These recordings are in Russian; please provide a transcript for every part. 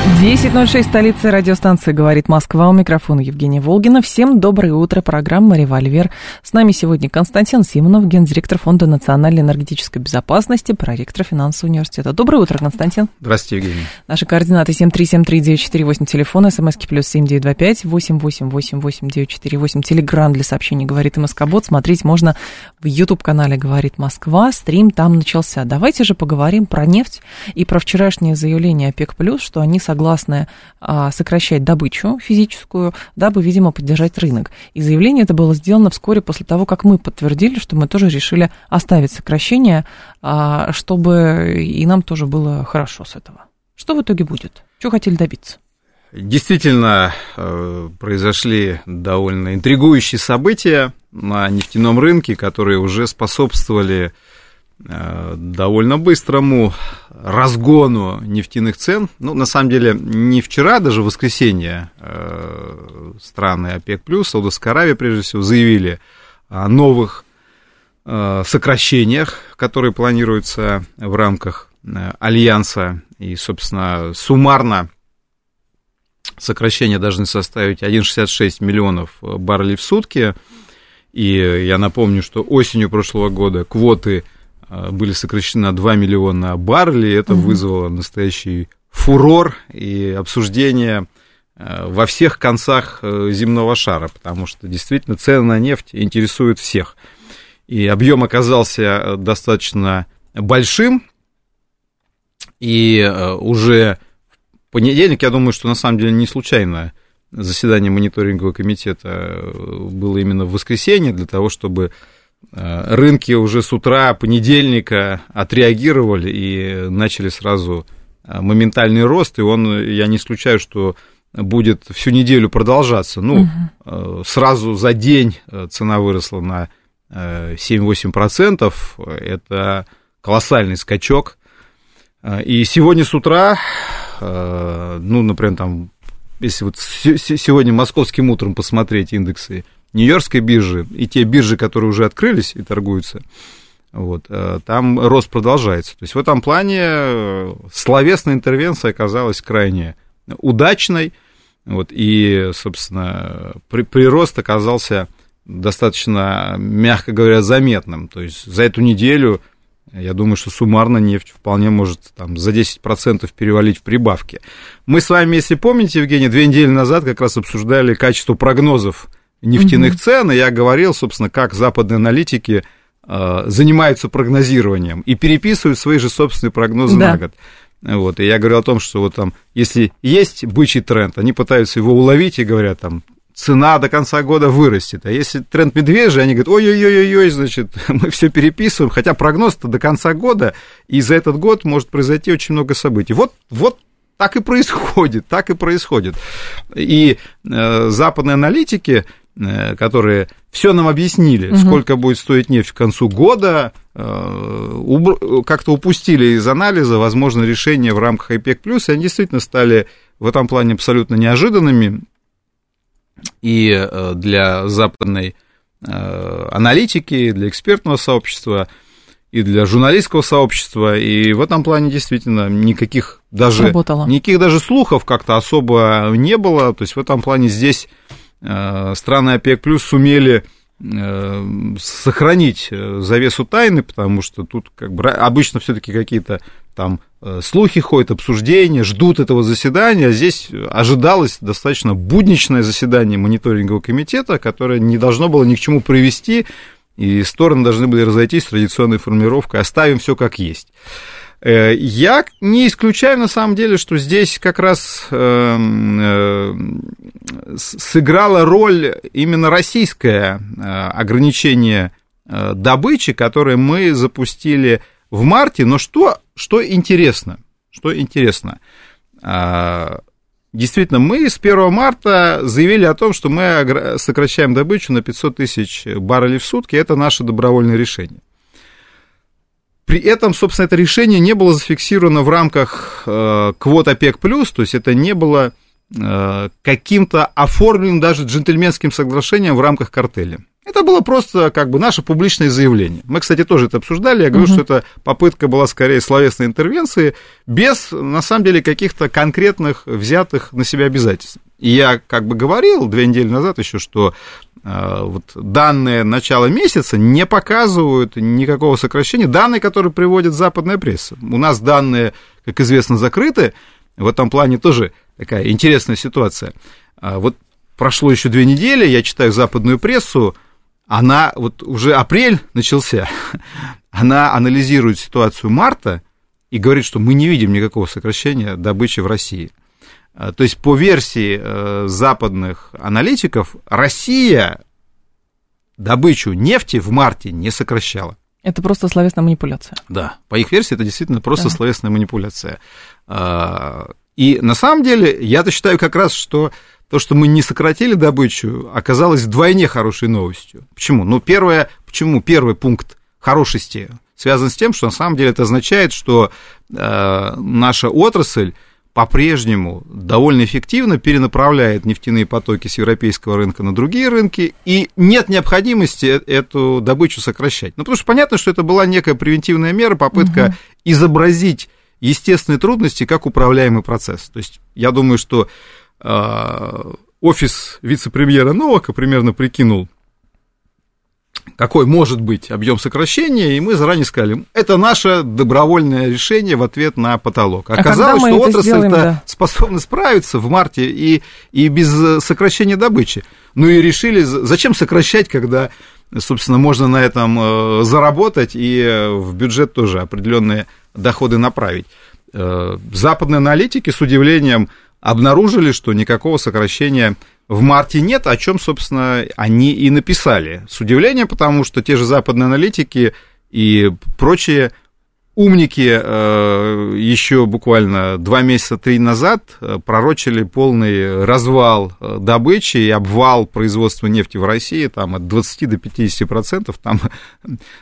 10.06, столица радиостанции «Говорит Москва». У микрофона Евгения Волгина. Всем доброе утро. Программа «Револьвер». С нами сегодня Константин Симонов, гендиректор Фонда национальной энергетической безопасности, проректор финансового университета. Доброе утро, Константин. Здравствуйте, Евгений. Наши координаты 7373948, телефон, смски плюс 7925 8888948, телеграмм для сообщений «Говорит МСК-бот». Смотреть можно в YouTube-канале «Говорит Москва». Стрим там начался. Давайте же поговорим про нефть и про вчерашнее заявление ОПЕК+, что они согласны а, сокращать добычу физическую, дабы, видимо, поддержать рынок. И заявление это было сделано вскоре после того, как мы подтвердили, что мы тоже решили оставить сокращение, а, чтобы и нам тоже было хорошо с этого. Что в итоге будет? Чего хотели добиться? Действительно, э, произошли довольно интригующие события на нефтяном рынке, которые уже способствовали довольно быстрому разгону нефтяных цен. Ну, на самом деле, не вчера, даже в воскресенье э, страны ОПЕК+, Саудовская Аравия, прежде всего, заявили о новых э, сокращениях, которые планируются в рамках Альянса. И, собственно, суммарно сокращения должны составить 1,66 миллионов баррелей в сутки. И я напомню, что осенью прошлого года квоты – были сокращены на 2 миллиона баррелей. Это угу. вызвало настоящий фурор и обсуждение а, во всех концах э, земного шара, потому что действительно цены на нефть интересуют всех. И объем оказался э, достаточно большим, и э, уже в понедельник, я думаю, что на самом деле не случайно заседание мониторингового комитета было именно в воскресенье для того, чтобы Э, рынки уже с утра понедельника отреагировали и начали сразу э, моментальный рост, и он, я не исключаю, что будет всю неделю продолжаться. Ну, угу. сразу за день цена выросла на 7-8%, это колоссальный скачок. И сегодня с утра, ну, например, там, если вот сегодня московским утром посмотреть индексы Нью-Йоркской биржи и те биржи, которые уже открылись и торгуются, вот, э, там рост продолжается. То есть в этом плане э, словесная интервенция оказалась крайне удачной, вот, и, собственно, при, прирост оказался достаточно, мягко говоря, заметным. То есть за эту неделю, я думаю, что суммарно нефть вполне может там, за 10% перевалить в прибавке. Мы с вами, если помните, Евгений, две недели назад как раз обсуждали качество прогнозов нефтяных угу. цен, и я говорил, собственно, как западные аналитики э, занимаются прогнозированием и переписывают свои же собственные прогнозы да. на год. Вот, и я говорил о том, что вот там, если есть бычий тренд, они пытаются его уловить и говорят там, цена до конца года вырастет. А если тренд медвежий, они говорят, ой-ой-ой-ой, значит, мы все переписываем, хотя прогноз-то до конца года, и за этот год может произойти очень много событий. Вот, вот так и происходит, так и происходит. И э, западные аналитики, которые все нам объяснили, угу. сколько будет стоить нефть к концу года, э, как-то упустили из анализа возможно решение в рамках ОПЕК+, и они действительно стали в этом плане абсолютно неожиданными. И э, для западной аналитики, для экспертного сообщества, и для журналистского сообщества, и в этом плане действительно никаких даже, никаких даже слухов как-то особо не было, то есть в этом плане здесь Э, страны ОПЕК плюс сумели э, сохранить э, завесу тайны, потому что тут как бы обычно все-таки какие-то там слухи ходят, обсуждения, ждут этого заседания. А здесь ожидалось достаточно будничное заседание мониторингового комитета, которое не должно было ни к чему привести, и стороны должны были разойтись с традиционной формулировкой «оставим все как есть». Э, я не исключаю, на самом деле, что здесь как раз э, э, сыграла роль именно российское ограничение добычи, которое мы запустили в марте. Но что, что интересно, что интересно, Действительно, мы с 1 марта заявили о том, что мы сокращаем добычу на 500 тысяч баррелей в сутки. Это наше добровольное решение. При этом, собственно, это решение не было зафиксировано в рамках э, квот ОПЕК+, то есть это не было э, каким-то оформленным даже джентльменским соглашением в рамках картеля. Это было просто как бы наше публичное заявление. Мы, кстати, тоже это обсуждали. Я говорю, угу. что это попытка была скорее словесной интервенции, без, на самом деле, каких-то конкретных взятых на себя обязательств. И я как бы говорил две недели назад еще, что вот данные начала месяца не показывают никакого сокращения. Данные, которые приводит западная пресса. У нас данные, как известно, закрыты. В этом плане тоже такая интересная ситуация. А, вот прошло еще две недели, я читаю западную прессу, она, вот уже апрель начался, она анализирует ситуацию марта и говорит, что мы не видим никакого сокращения добычи в России. А, то есть по версии э, западных аналитиков, Россия добычу нефти в марте не сокращала. Это просто словесная манипуляция. Да, по их версии это действительно просто да. словесная манипуляция. А, и на самом деле, я-то считаю как раз, что то, что мы не сократили добычу, оказалось вдвойне хорошей новостью. Почему? Ну, первое, почему первый пункт хорошести связан с тем, что на самом деле это означает, что э, наша отрасль по-прежнему довольно эффективно перенаправляет нефтяные потоки с европейского рынка на другие рынки, и нет необходимости э, эту добычу сокращать. Ну, потому что понятно, что это была некая превентивная мера, попытка угу. изобразить естественные трудности как управляемый процесс. То есть я думаю, что э, офис вице-премьера Новака примерно прикинул, какой может быть объем сокращения, и мы заранее сказали, это наше добровольное решение в ответ на потолок. А Оказалось, а что отрасль да. способна справиться в марте и, и без сокращения добычи. Ну и решили, зачем сокращать, когда, собственно, можно на этом э, заработать и в бюджет тоже определенные доходы направить. Э, западные аналитики с удивлением обнаружили, что никакого сокращения в марте нет, о чем, собственно, они и написали. С удивлением, потому что те же западные аналитики и прочие умники э, еще буквально два месяца, три назад э, пророчили полный развал э, добычи и обвал производства нефти в России там, от 20 до 50 процентов. Там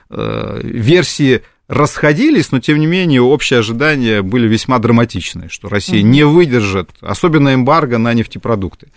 версии расходились, но тем не менее общие ожидания были весьма драматичные, что Россия не выдержит, особенно эмбарго на нефтепродукты.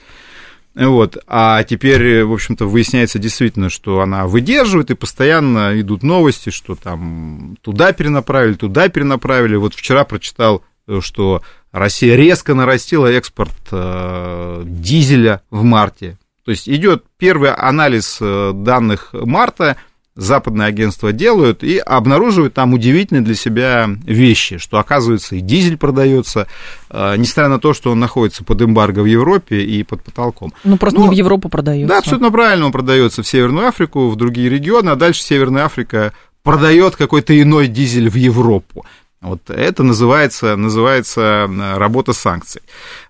Вот. А теперь, в общем-то, выясняется действительно, что она выдерживает, и постоянно идут новости, что там туда перенаправили, туда перенаправили. Вот вчера прочитал, что Россия резко нарастила экспорт э, дизеля в марте. То есть идет первый анализ э, данных марта – западные агентства делают и обнаруживают там удивительные для себя вещи, что, оказывается, и дизель продается, э, несмотря на то, что он находится под эмбарго в Европе и под потолком. Ну, просто Но, не в Европу продается. Да, абсолютно правильно, он продается в Северную Африку, в другие регионы, а дальше Северная Африка продает какой-то иной дизель в Европу. Вот это называется, называется э, работа санкций.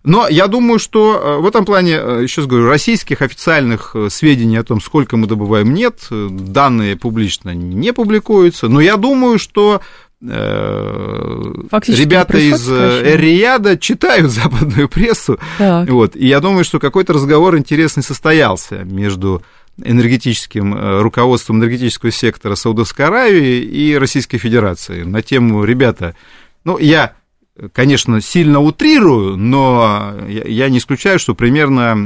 Но я думаю, что э, в этом плане, э, еще раз говорю, российских официальных сведений о том, сколько мы добываем, нет. Данные публично не публикуются. Но я думаю, что Фактически ребята из Риада читают западную прессу. Так. Вот, и я думаю, что какой-то разговор интересный состоялся между энергетическим э, руководством энергетического сектора Саудовской Аравии и Российской Федерации на тему, ребята, ну, я, конечно, сильно утрирую, но я не исключаю, что примерно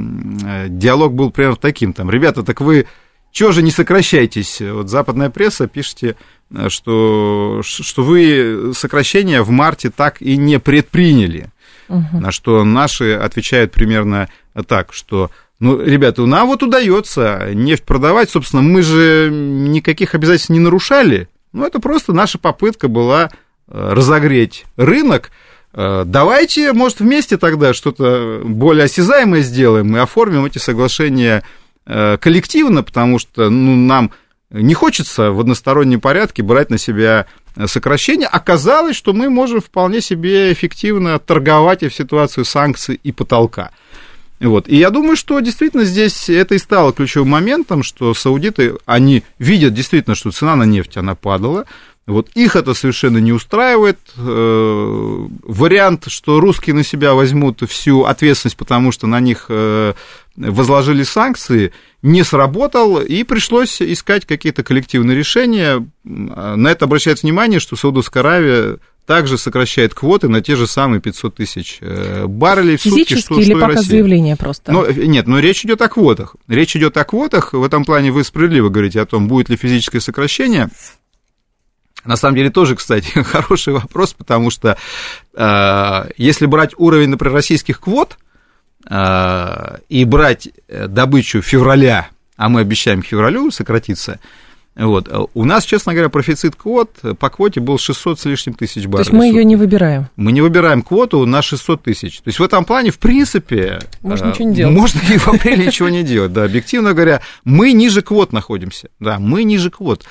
э, диалог был примерно таким, там, ребята, так вы чего же не сокращайтесь? Вот западная пресса пишете, э, что, что вы сокращения в марте так и не предприняли. Угу. На что наши отвечают примерно так, что ну, ребята, нам вот удается нефть продавать, собственно, мы же никаких обязательств не нарушали. Ну, это просто наша попытка была э, разогреть рынок. Э, давайте, может, вместе тогда что-то более осязаемое сделаем и оформим эти соглашения э, коллективно, потому что ну, нам не хочется в одностороннем порядке брать на себя сокращение. Оказалось, что мы можем вполне себе эффективно торговать и в ситуацию санкций и потолка. Вот. И я думаю, что действительно здесь это и стало ключевым моментом, что саудиты, они видят действительно, что цена на нефть, она падала, Вот их это совершенно не устраивает. Э, вариант, что русские на себя возьмут всю ответственность, потому что на них э, возложили санкции, не сработал, и пришлось искать какие-то коллективные решения. На это обращает внимание, что Саудовская Аравия также сокращает квоты на те же самые 500 тысяч э, баррелей в сутки, что, или что пока Россия. заявление просто? Но, нет, но речь идет о квотах. Речь идет о квотах. В этом плане вы справедливо говорите о том, будет ли физическое сокращение. На самом деле тоже, кстати, хороший вопрос, потому что э, если брать уровень, например, российских квот э, и брать э, добычу февраля, а мы обещаем к февралю сократиться, вот. У нас, честно говоря, профицит квот по квоте был 600 с лишним тысяч баррелей. То есть мы ее не выбираем? Мы не выбираем квоту на 600 тысяч. То есть в этом плане, в принципе... Можно ничего не делать. Можно и в апреле ничего не делать, да. Объективно говоря, мы ниже квот находимся. Да, мы ниже квот.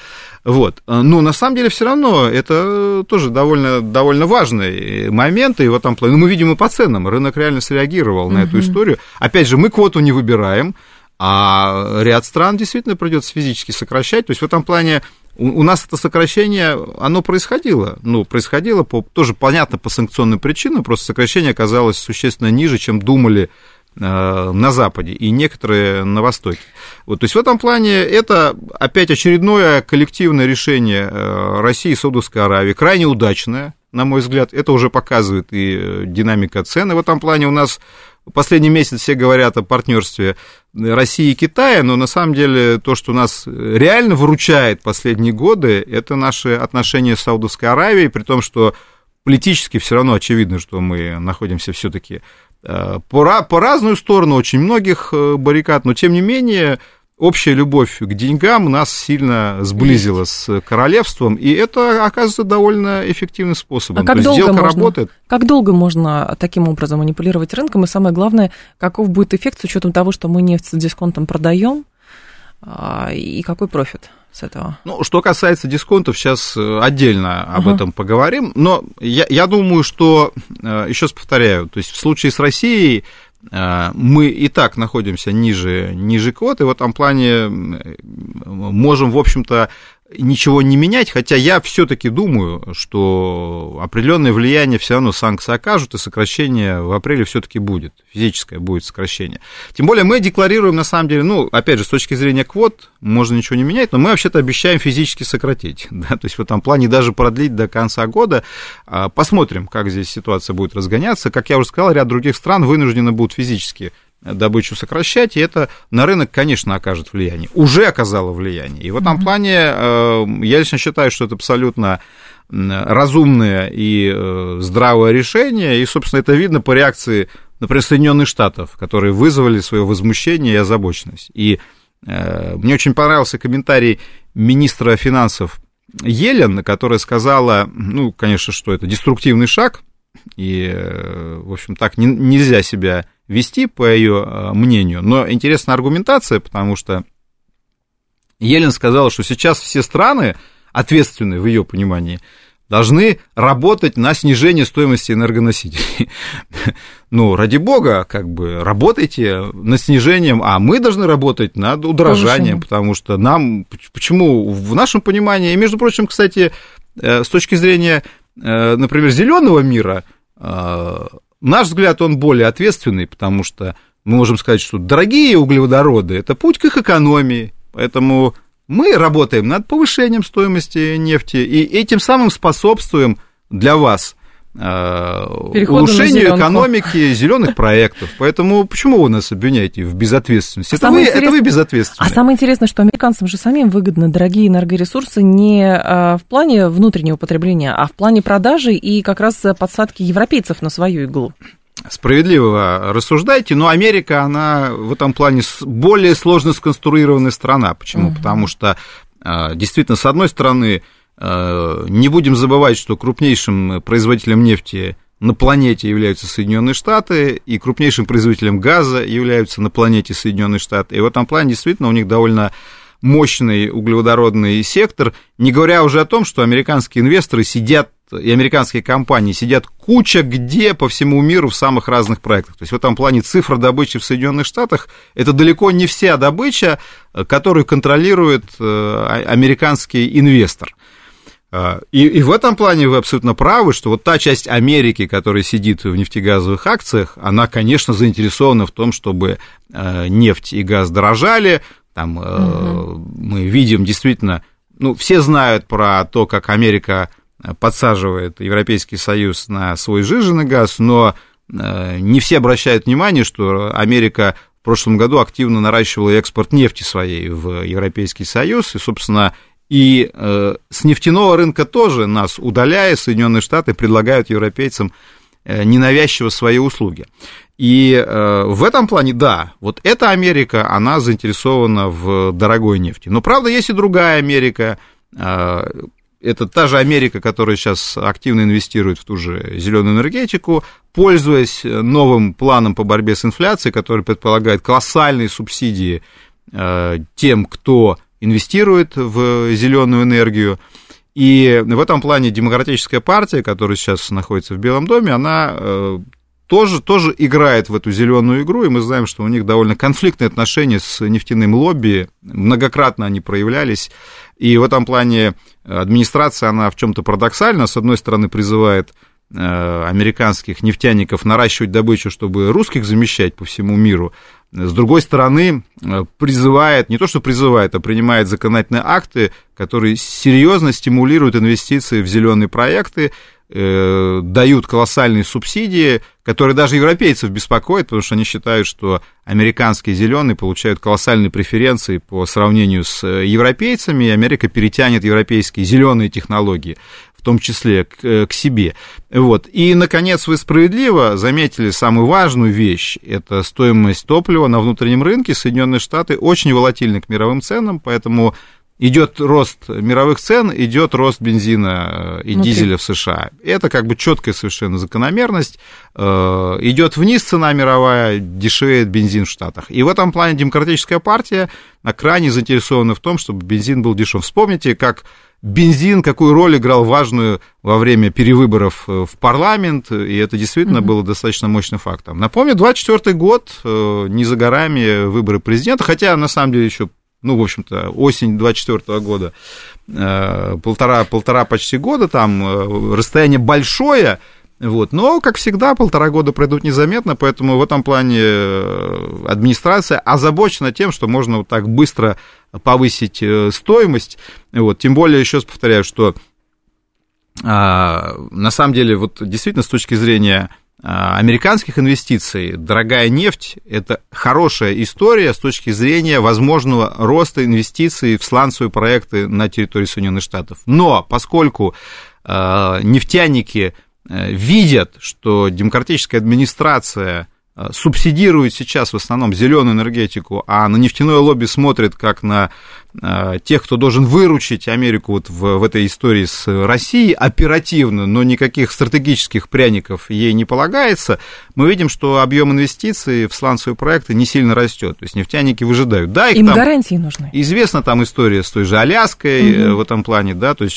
Вот. Но на самом деле все равно это тоже довольно, довольно важный момент. И в этом плане, ну, мы видим и по ценам, рынок реально среагировал на эту историю. Опять же, мы квоту не выбираем, а ряд стран действительно придется физически сокращать. То есть в этом плане у, у нас это сокращение, оно происходило. Ну, происходило по, тоже понятно по санкционным причинам, просто сокращение оказалось существенно ниже, чем думали э, на Западе и некоторые на Востоке. Вот, то есть в этом плане это опять очередное коллективное решение э, России и Саудовской Аравии, крайне удачное, на мой взгляд. Это уже показывает и э, динамика цены. В этом плане у нас Последний месяц все говорят о партнерстве России и Китая, но на самом деле то, что нас реально выручает последние годы, это наши отношения с Саудовской Аравией, при том, что политически все равно очевидно, что мы находимся все-таки э, по, по разную сторону очень многих э, баррикад, но тем не менее общая любовь к деньгам нас сильно сблизила с королевством, и это оказывается довольно эффективным способом. А как То долго сделка можно, работает. Как долго можно таким образом манипулировать рынком? И самое главное, каков будет эффект с учетом того, что мы нефть с дисконтом продаем, а, и какой профит? с этого? Ну, что касается дисконтов, сейчас э, отдельно об uh-huh. этом поговорим. Но я, я думаю, что, э, еще раз повторяю, то есть в случае с Россией мы и так находимся ниже, ниже квоты, в этом плане можем, в общем-то, ничего не менять, хотя я все-таки думаю, что определенное влияние все равно санкции окажут, и сокращение в апреле все-таки будет, физическое будет сокращение. Тем более мы декларируем, на самом деле, ну, опять же, с точки зрения квот, можно ничего не менять, но мы вообще-то обещаем физически сократить, да, то есть в этом плане даже продлить до конца года. А, посмотрим, как здесь ситуация будет разгоняться. Как я уже сказал, ряд других стран вынуждены будут физически добычу сокращать, и это на рынок, конечно, окажет влияние. Уже оказало влияние. И в этом mm-hmm. плане э, я лично считаю, что это абсолютно разумное и э, здравое решение, и, собственно, это видно по реакции, например, Соединенных Штатов, которые вызвали свое возмущение и озабоченность. И э, мне очень понравился комментарий министра финансов Елен, которая сказала, ну, конечно, что это деструктивный шаг, и, в общем, так не, нельзя себя вести, по ее э, мнению. Но интересная аргументация, потому что Елен сказала, что сейчас все страны, ответственные в ее понимании, должны работать на снижение стоимости энергоносителей. ну, ради бога, как бы работайте над снижением, а мы должны работать над удорожанием, потому что нам, почему в нашем понимании, и, между прочим, кстати, э, с точки зрения, э, например, зеленого мира, Наш взгляд, он более ответственный, потому что мы можем сказать, что дорогие углеводороды – это путь к их экономии, поэтому мы работаем над повышением стоимости нефти и этим самым способствуем для вас – Э, улучшению экономики зеленых проектов. Поэтому почему вы нас обвиняете в безответственности? А это, вы, интерес... это вы безответственны. А самое интересное, что американцам же самим выгодны дорогие энергоресурсы не э, в плане внутреннего потребления, а в плане продажи и как раз подсадки европейцев на свою иглу. Справедливо рассуждаете, но Америка, она в этом плане более сложно сконструированная страна. Почему? Угу. Потому что э, действительно, с одной стороны, Э, не будем забывать, что крупнейшим производителем нефти на планете являются Соединенные Штаты, и крупнейшим производителем газа являются на планете Соединенные Штаты. И в этом плане действительно у них довольно мощный углеводородный сектор, не говоря уже о том, что американские инвесторы сидят и американские компании сидят куча где по всему миру в самых разных проектах. То есть в этом плане цифра добычи в Соединенных Штатах это далеко не вся добыча, которую контролирует э, американский инвестор. И, и в этом плане вы абсолютно правы, что вот та часть Америки, которая сидит в нефтегазовых акциях, она, конечно, заинтересована в том, чтобы нефть и газ дорожали. Там угу. мы видим действительно, ну, все знают про то, как Америка подсаживает Европейский Союз на свой жиженый газ, но не все обращают внимание, что Америка в прошлом году активно наращивала экспорт нефти своей в Европейский Союз, и, собственно, и э, с нефтяного рынка тоже нас, удаляя, Соединенные Штаты предлагают европейцам э, ненавязчиво свои услуги. И э, в этом плане, да, вот эта Америка, она заинтересована в дорогой нефти. Но, правда, есть и другая Америка, э, это та же Америка, которая сейчас активно инвестирует в ту же зеленую энергетику, пользуясь новым планом по борьбе с инфляцией, который предполагает колоссальные субсидии э, тем, кто инвестирует в зеленую энергию. И в этом плане демократическая партия, которая сейчас находится в Белом доме, она э, тоже, тоже играет в эту зеленую игру, и мы знаем, что у них довольно конфликтные отношения с нефтяным лобби, многократно они проявлялись, и в этом плане администрация, она в чем-то парадоксальна, с одной стороны призывает э, американских нефтяников наращивать добычу, чтобы русских замещать по всему миру, с другой стороны, э, призывает, не то что призывает, а принимает законодательные акты, которые серьезно стимулируют инвестиции в зеленые проекты, э, дают колоссальные субсидии, которые даже европейцев беспокоят, потому что они считают, что американские зеленые получают колоссальные преференции по сравнению с э, европейцами, и Америка перетянет европейские зеленые технологии том числе к, э, к себе. Вот. И, наконец, вы справедливо заметили самую важную вещь, это стоимость топлива на внутреннем рынке. Соединенные Штаты очень волатильны к мировым ценам, поэтому идет рост мировых цен, идет рост бензина э, и Внутри. дизеля в США. Это как бы четкая совершенно закономерность. Э, идет вниз цена мировая, дешевеет бензин в Штатах. И в этом плане демократическая партия крайне заинтересована в том, чтобы бензин был дешев. Вспомните, как бензин какую роль играл важную во время перевыборов э, в парламент, и это действительно mm-hmm. было достаточно мощным фактом. Напомню, 24 год, не за горами выборы президента, хотя на самом деле еще ну, в общем-то, осень 24 года, э, полтора, полтора почти года, там э, расстояние большое, вот. Но, как всегда, полтора года пройдут незаметно, поэтому в этом плане э, администрация озабочена тем, что можно вот так быстро повысить стоимость. Вот. Тем более, еще раз повторяю, что а, на самом деле, вот действительно, с точки зрения а, американских инвестиций дорогая нефть – это хорошая история с точки зрения возможного роста инвестиций в сланцевые проекты на территории Соединенных Штатов. Но поскольку а, нефтяники э, видят, что демократическая администрация Э, субсидирует сейчас в основном зеленую энергетику, а на нефтяное лобби смотрит как на э, тех, кто должен выручить Америку вот в, в этой истории с Россией оперативно, но никаких стратегических пряников ей не полагается, мы видим, что объем инвестиций в сланцевые проекты не сильно растет. То есть нефтяники выжидают. Да, их Им там гарантии нужны. Известна там история с той же Аляской угу. в этом плане, да, то есть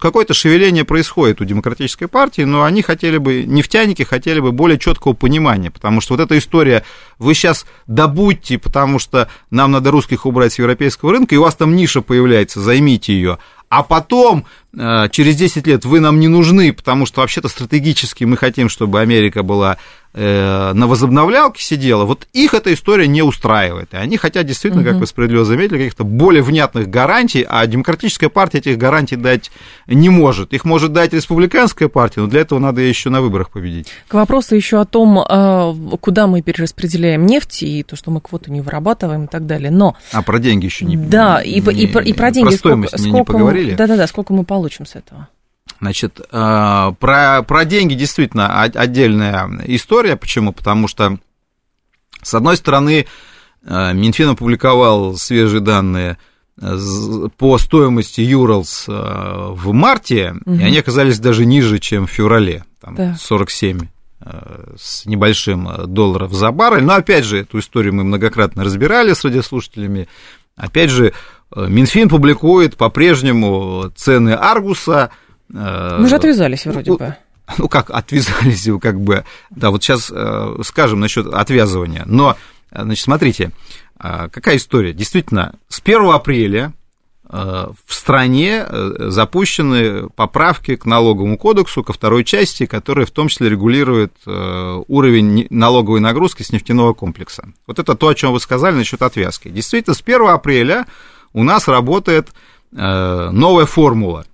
какое-то шевеление происходит у демократической партии, но они хотели бы, нефтяники хотели бы более четкого понимания, потому что вот эта история, вы сейчас добудьте, потому что нам надо русских убрать с европейского рынка, и у вас там ниша появляется, займите ее. А потом, э, через 10 лет, вы нам не нужны, потому что вообще-то стратегически мы хотим, чтобы Америка была на возобновлялке сидела, вот их эта история не устраивает. И они хотят действительно, как вы справедливо заметили, каких-то более внятных гарантий, а демократическая партия этих гарантий дать не может. Их может дать республиканская партия, но для этого надо еще на выборах победить. К вопросу еще о том, э, куда мы перераспределяем нефть и то, что мы квоту не вырабатываем и так далее. Но... А про деньги еще не Да, и, не, и, про, и про деньги. Про стоимость сколько, не, не поговорили. Да-да-да, сколько мы получим с этого? Значит, э, про, про деньги действительно отдельная история. Почему? Потому что, с одной стороны, э, Минфин опубликовал свежие данные э, по стоимости Юралс в марте, угу. и они оказались даже ниже, чем в феврале, там да. 47 с небольшим долларов за баррель. Но, опять же, эту историю мы многократно разбирали с радиослушателями. Опять же, Минфин публикует по-прежнему цены Аргуса – Мы же отвязались вроде бы. Ну, как отвязались, как бы, да, вот сейчас э, скажем насчет отвязывания. Но, значит, смотрите, э, какая история. Действительно, с 1 апреля в стране запущены поправки к налоговому кодексу, ко второй части, которая в том числе регулирует уровень налоговой нагрузки с нефтяного комплекса. Вот это то, о чем вы сказали насчет отвязки. Действительно, с 1 апреля у нас работает новая формула.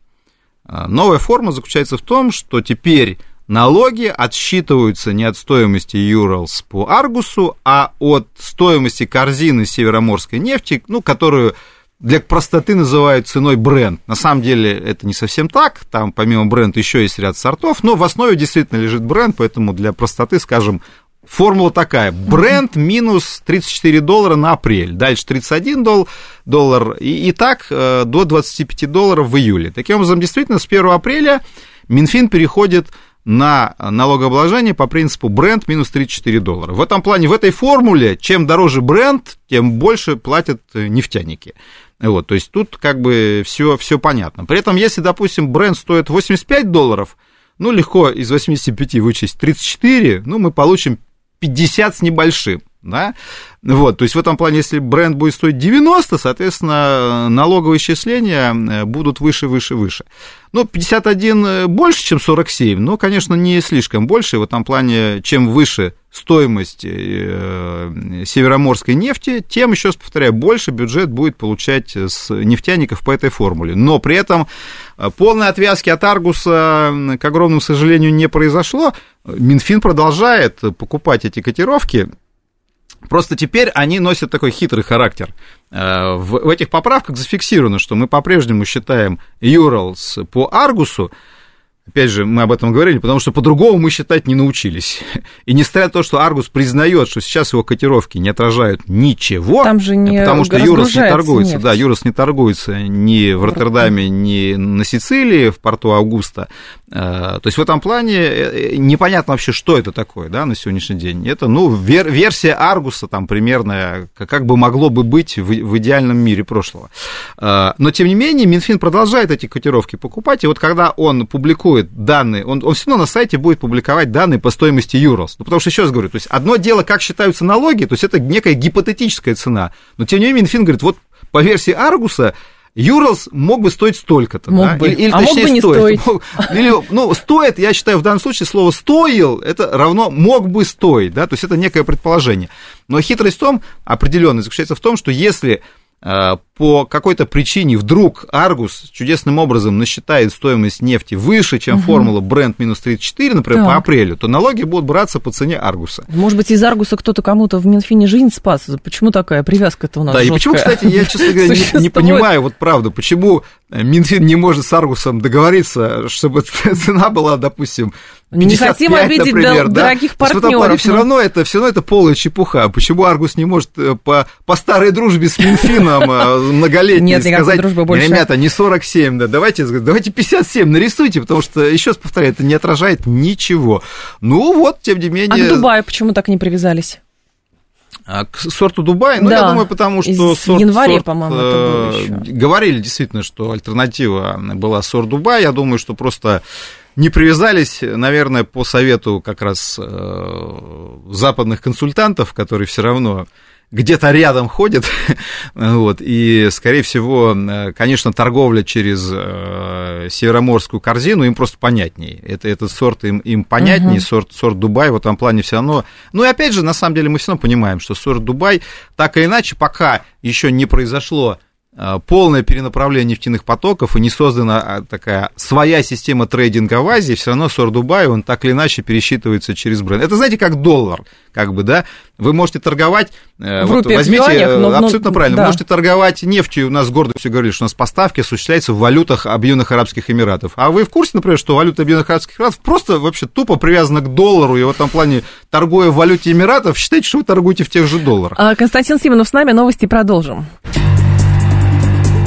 Новая формула заключается в том, что теперь налоги отсчитываются не от стоимости Юралс по Аргусу, а от стоимости корзины североморской нефти, ну, которую для простоты называют ценой бренд. На самом деле это не совсем так, там помимо бренда еще есть ряд сортов, но в основе действительно лежит бренд, поэтому для простоты скажем Формула такая. Бренд минус 34 доллара на апрель. Дальше 31 дол, доллар. И, и так э, до 25 долларов в июле. Таким образом, действительно, с 1 апреля Минфин переходит на налогообложение по принципу бренд минус 34 доллара. В этом плане, в этой формуле, чем дороже бренд, тем больше платят нефтяники. Вот, то есть тут как бы все, все понятно. При этом, если, допустим, бренд стоит 85 долларов, ну, легко из 85 вычесть 34, ну, мы получим 50 с небольшим да, вот, то есть в этом плане, если бренд будет стоить 90, соответственно, налоговые исчисления э, будут выше, выше, выше. Ну, 51 э, больше, чем 47, но, конечно, не слишком больше, в этом плане, чем выше стоимость э, североморской нефти, тем, еще раз повторяю, больше бюджет будет получать с нефтяников по этой формуле. Но при этом полной отвязки от Аргуса, к огромному сожалению, не произошло. Минфин продолжает покупать эти котировки, Просто теперь они носят такой хитрый характер. Э, в этих поправках зафиксировано, что мы по-прежнему считаем Юралс по Аргусу Опять же, мы об этом говорили, потому что по-другому мы считать не научились. И несмотря на то, что Аргус признает, что сейчас его котировки не отражают ничего, Там же не потому что Юрос не торгуется, нефть. да, Юрос не торгуется ни в Роттердаме, ни на Сицилии, в порту Аугуста. Э, то есть в этом плане э, непонятно вообще, что это такое, да, на сегодняшний день. Это, ну, вер- версия Аргуса там примерно, как бы могло бы быть в, в идеальном мире прошлого. Э, но, тем не менее, Минфин продолжает эти котировки покупать, и вот когда он публикует публикует данные, он, он все равно на сайте будет публиковать данные по стоимости Юрос. Ну, потому что, еще раз говорю, то есть одно дело, как считаются налоги, то есть это некая гипотетическая цена. Но, тем не менее, Минфин говорит, вот по версии Аргуса Юрлс мог бы стоить столько-то, мог да? бы. Или, или а точнее, мог бы не стоит. стоить. Или, ну, стоит, я считаю, в данном случае слово «стоил» это равно «мог бы стоить», да, то есть это некое предположение. Но хитрость в том, определенная, заключается в том, что если по какой-то причине вдруг Аргус чудесным образом насчитает стоимость нефти выше, чем угу. формула бренд минус 34, например, так. по апрелю, то налоги будут браться по цене Аргуса. Может быть, из Аргуса кто-то кому-то в Минфине жизнь спас? Почему такая привязка-то у нас Да, жесткая? и почему, кстати, я, честно говоря, не, не понимаю, вот правда, почему Минфин не может с Аргусом договориться, чтобы цена была, допустим, 55, не хотим обидеть например, дорогих да? партнеров. Но... все равно это все равно это полная чепуха. Почему Аргус не может э, по, по старой дружбе с Минфином э, многолетней сказать, ребята, не 47, да, давайте, давайте 57 нарисуйте, потому что, еще раз повторяю, это не отражает ничего. Ну вот, тем не менее... А к Дубаю почему так не привязались? А к сорту Дубай, ну, да, я думаю, потому что из сорт... январе, сорт, по-моему, это было э, еще. Говорили действительно, что альтернатива была сорт Дубай. Я думаю, что просто не привязались, наверное, по совету как раз э, западных консультантов, которые все равно где-то рядом ходят, вот, и, скорее всего, э, конечно, торговля через э, североморскую корзину им просто понятнее. Это, этот сорт им, им понятнее, uh-huh. сорт, сорт Дубай в этом плане все равно... Ну и опять же, на самом деле, мы все равно понимаем, что сорт Дубай, так или иначе, пока еще не произошло полное перенаправление нефтяных потоков и не создана а, такая своя система трейдинга в Азии, все равно Сор Дубай, он так или иначе пересчитывается через бренд. Это, знаете, как доллар, как бы, да, вы можете торговать, э, в вот возьмите, юанях, но, абсолютно правильно, да. вы можете торговать нефтью, у нас с гордостью говорили, что у нас поставки осуществляются в валютах Объединенных Арабских Эмиратов. А вы в курсе, например, что валюта Объединенных Арабских Эмиратов просто вообще тупо привязана к доллару, и в этом плане, торгуя в валюте Эмиратов, считайте, что вы торгуете в тех же долларах. А, Константин Симонов с нами, новости продолжим.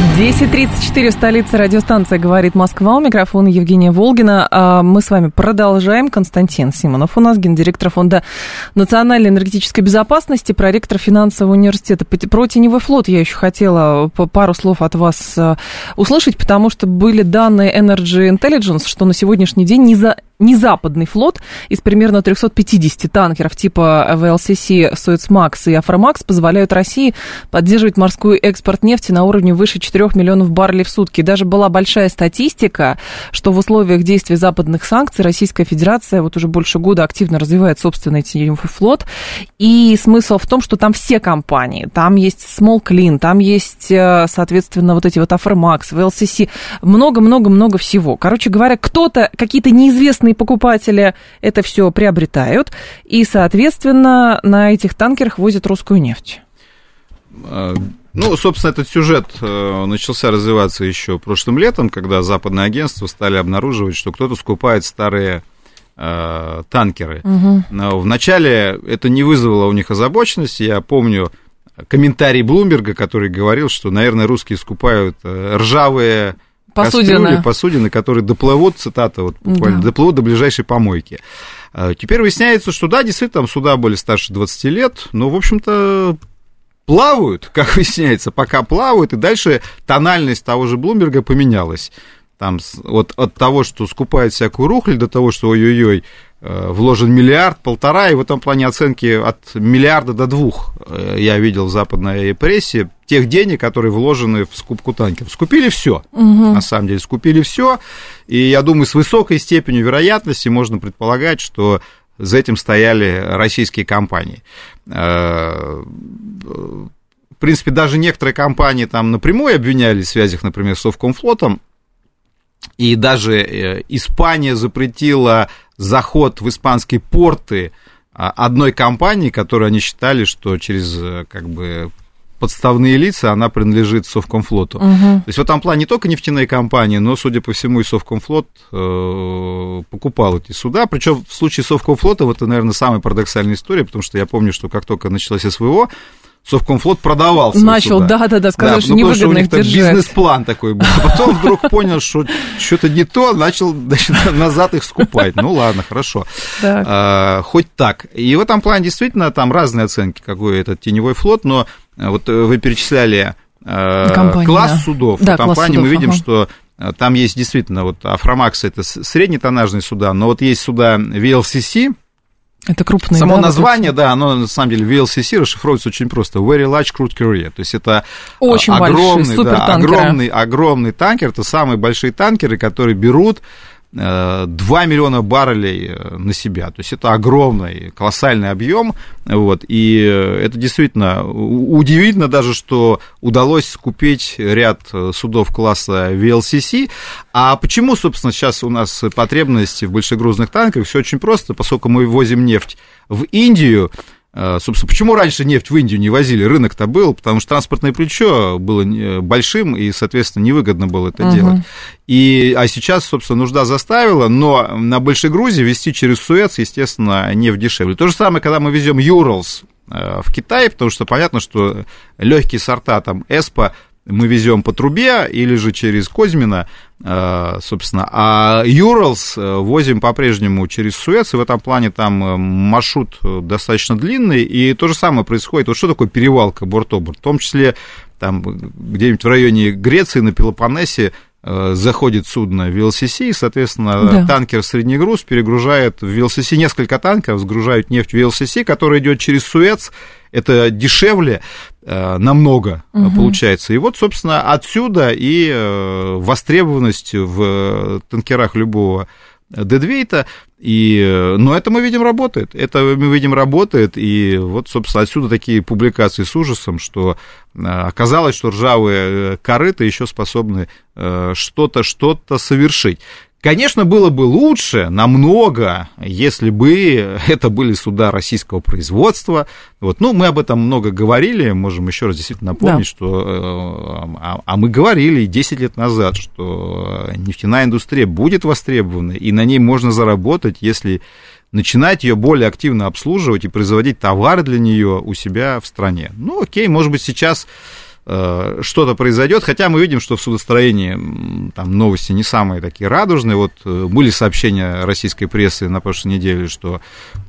10.34, столица радиостанция «Говорит Москва». У микрофона Евгения Волгина. А мы с вами продолжаем. Константин Симонов у нас, гендиректор Фонда национальной энергетической безопасности, проректор финансового университета. Про теневой флот я еще хотела пару слов от вас а, услышать, потому что были данные Energy Intelligence, что на сегодняшний день не за не западный флот из примерно 350 танкеров типа VLCC, Суэцмакс и Афрамакс позволяют России поддерживать морской экспорт нефти на уровне выше 4 миллионов баррелей в сутки. Даже была большая статистика, что в условиях действия западных санкций Российская Федерация вот уже больше года активно развивает собственный теневой флот. И смысл в том, что там все компании, там есть Small Clean, там есть, э, соответственно, вот эти вот Афрамакс, VLCC, много-много-много всего. Короче говоря, кто-то, какие-то неизвестные частные покупатели это все приобретают, и, соответственно, на этих танкерах возят русскую нефть. А, ну, собственно, этот сюжет э, начался развиваться еще прошлым летом, когда западные агентства стали обнаруживать, что кто-то скупает старые э, танкеры. Угу. Но вначале это не вызвало у них озабоченности. Я помню комментарий Блумберга, который говорил, что, наверное, русские скупают э, ржавые посудины. кастрюли, посудины, которые доплывут, цитата, вот буквально, да. доплывут до ближайшей помойки. А, теперь выясняется, что да, действительно, там суда были старше 20 лет, но, в общем-то, плавают, как выясняется, пока плавают, и дальше тональность того же Блумберга поменялась. Там вот от того, что скупает всякую рухль, до того, что ой-ой-ой, вложен миллиард, полтора, и в этом плане оценки от миллиарда до двух э, я видел в западной прессе тех денег, которые вложены в скупку танкеров. Скупили все, угу. на самом деле, скупили все, и я думаю, с высокой степенью вероятности можно предполагать, что за этим стояли российские компании. Э, в принципе, даже некоторые компании там напрямую обвиняли в связях, например, с Совкомфлотом, и даже Испания запретила заход в испанские порты а, одной компании, которую они считали, что через э, как бы подставные лица, она принадлежит Совкомфлоту. Угу. То есть в этом плане не только нефтяные компании, но, судя по всему, и Совкомфлот э, покупал эти суда. Причем в случае Совкомфлота, вот это, наверное, самая парадоксальная история, потому что я помню, что как только началось СВО, Совкомфлот продавал Начал, да-да-да, сказал, да, что ну, невыгодно их держать. бизнес-план такой был. А потом вдруг понял, что что-то не то, начал значит, назад их скупать. Ну ладно, хорошо. А, хоть так. И в этом плане действительно там разные оценки, какой этот теневой флот, но а, вот вы перечисляли Компания, класс да. судов. Да, в компании мы видим, ага. что там есть действительно, вот Афромакс это среднетоннажные суда, но вот есть суда VLCC, это крупные, Само да, название, да, оно на самом деле VLCC расшифровывается очень просто. Very Large Crude Carrier. То есть это очень огромный, большой, да, огромный, огромный танкер. Это самые большие танкеры, которые берут 2 миллиона баррелей э, на себя. То есть это огромный, колоссальный объем. Вот, и э, это действительно удивительно даже, что удалось купить ряд э, судов класса VLCC. А почему, собственно, сейчас у нас потребности в большегрузных танках? Все очень просто, поскольку мы возим нефть в Индию, собственно, почему раньше нефть в Индию не возили? Рынок-то был, потому что транспортное плечо было большим, и, соответственно, невыгодно было это uh-huh. делать. И, а сейчас, собственно, нужда заставила, но на большой грузе вести через Суэц, естественно, нефть дешевле. То же самое, когда мы везем Юрлс э, в Китай, потому что понятно, что легкие сорта, там, Эспа, мы везем по трубе или же через Козьмина, э, собственно, а Юралс э, возим по-прежнему через Суэц, и в этом плане там э, маршрут достаточно длинный, и то же самое происходит. Вот что такое перевалка борт-оборт? В том числе там где-нибудь в районе Греции, на Пелопоннесе, заходит судно в ВЛСС, и, соответственно, да. танкер средний груз перегружает в ВЛСС несколько танков, сгружают нефть в ВЛСС, которая идет через Суэц, это дешевле э, намного угу. получается. И вот, собственно, отсюда и э, востребованность в танкерах любого дедвейта, и, но это мы видим работает, это мы видим работает, и вот, собственно, отсюда такие публикации с ужасом, что оказалось, что ржавые корыта еще способны что-то, что-то совершить. Конечно, было бы лучше намного, если бы это были суда российского производства. Вот. Ну, мы об этом много говорили, можем еще раз действительно напомнить, да. что... Э, а, а мы говорили 10 лет назад, что нефтяная индустрия будет востребована, и на ней можно заработать, если начинать ее более активно обслуживать и производить товары для нее у себя в стране. Ну, окей, может быть, сейчас что-то произойдет, хотя мы видим, что в судостроении там новости не самые такие радужные. Вот э, были сообщения российской прессы на прошлой неделе, что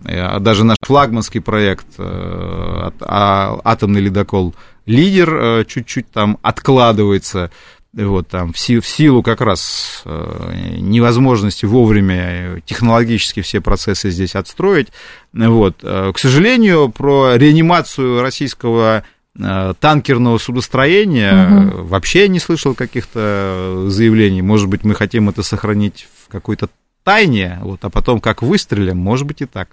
э, даже наш флагманский проект э, а, атомный ледокол лидер э, чуть-чуть там откладывается вот там в, си, в силу как раз э, невозможности вовремя технологически все процессы здесь отстроить. Вот. Э, к сожалению, про реанимацию российского э, танкерного судостроения угу. вообще не слышал каких-то заявлений. Может быть, мы хотим это сохранить в какой-то тайне, вот, а потом как выстрелим, может быть и так.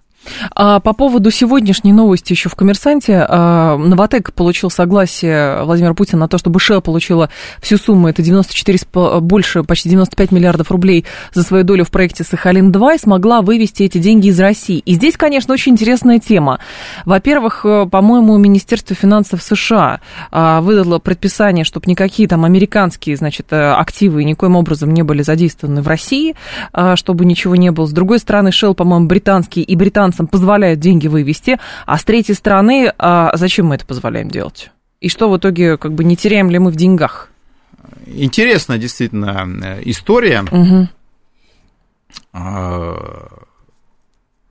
А по поводу сегодняшней новости еще в «Коммерсанте». А, Новотек получил согласие Владимира Путина на то, чтобы Shell получила всю сумму, это 94, больше, почти 95 миллиардов рублей за свою долю в проекте «Сахалин-2» и смогла вывести эти деньги из России. И здесь, конечно, очень интересная тема. Во-первых, э, по-моему, Министерство финансов США а, выдало предписание, чтобы никакие там американские, значит, э, активы никоим образом не были задействованы в России, а, чтобы ничего не было. С другой стороны, Shell, по-моему, британский и британский финансам позволяют деньги вывести, а с третьей стороны, а зачем мы это позволяем делать? И что в итоге, как бы не теряем ли мы в деньгах? Интересная действительно история. Угу.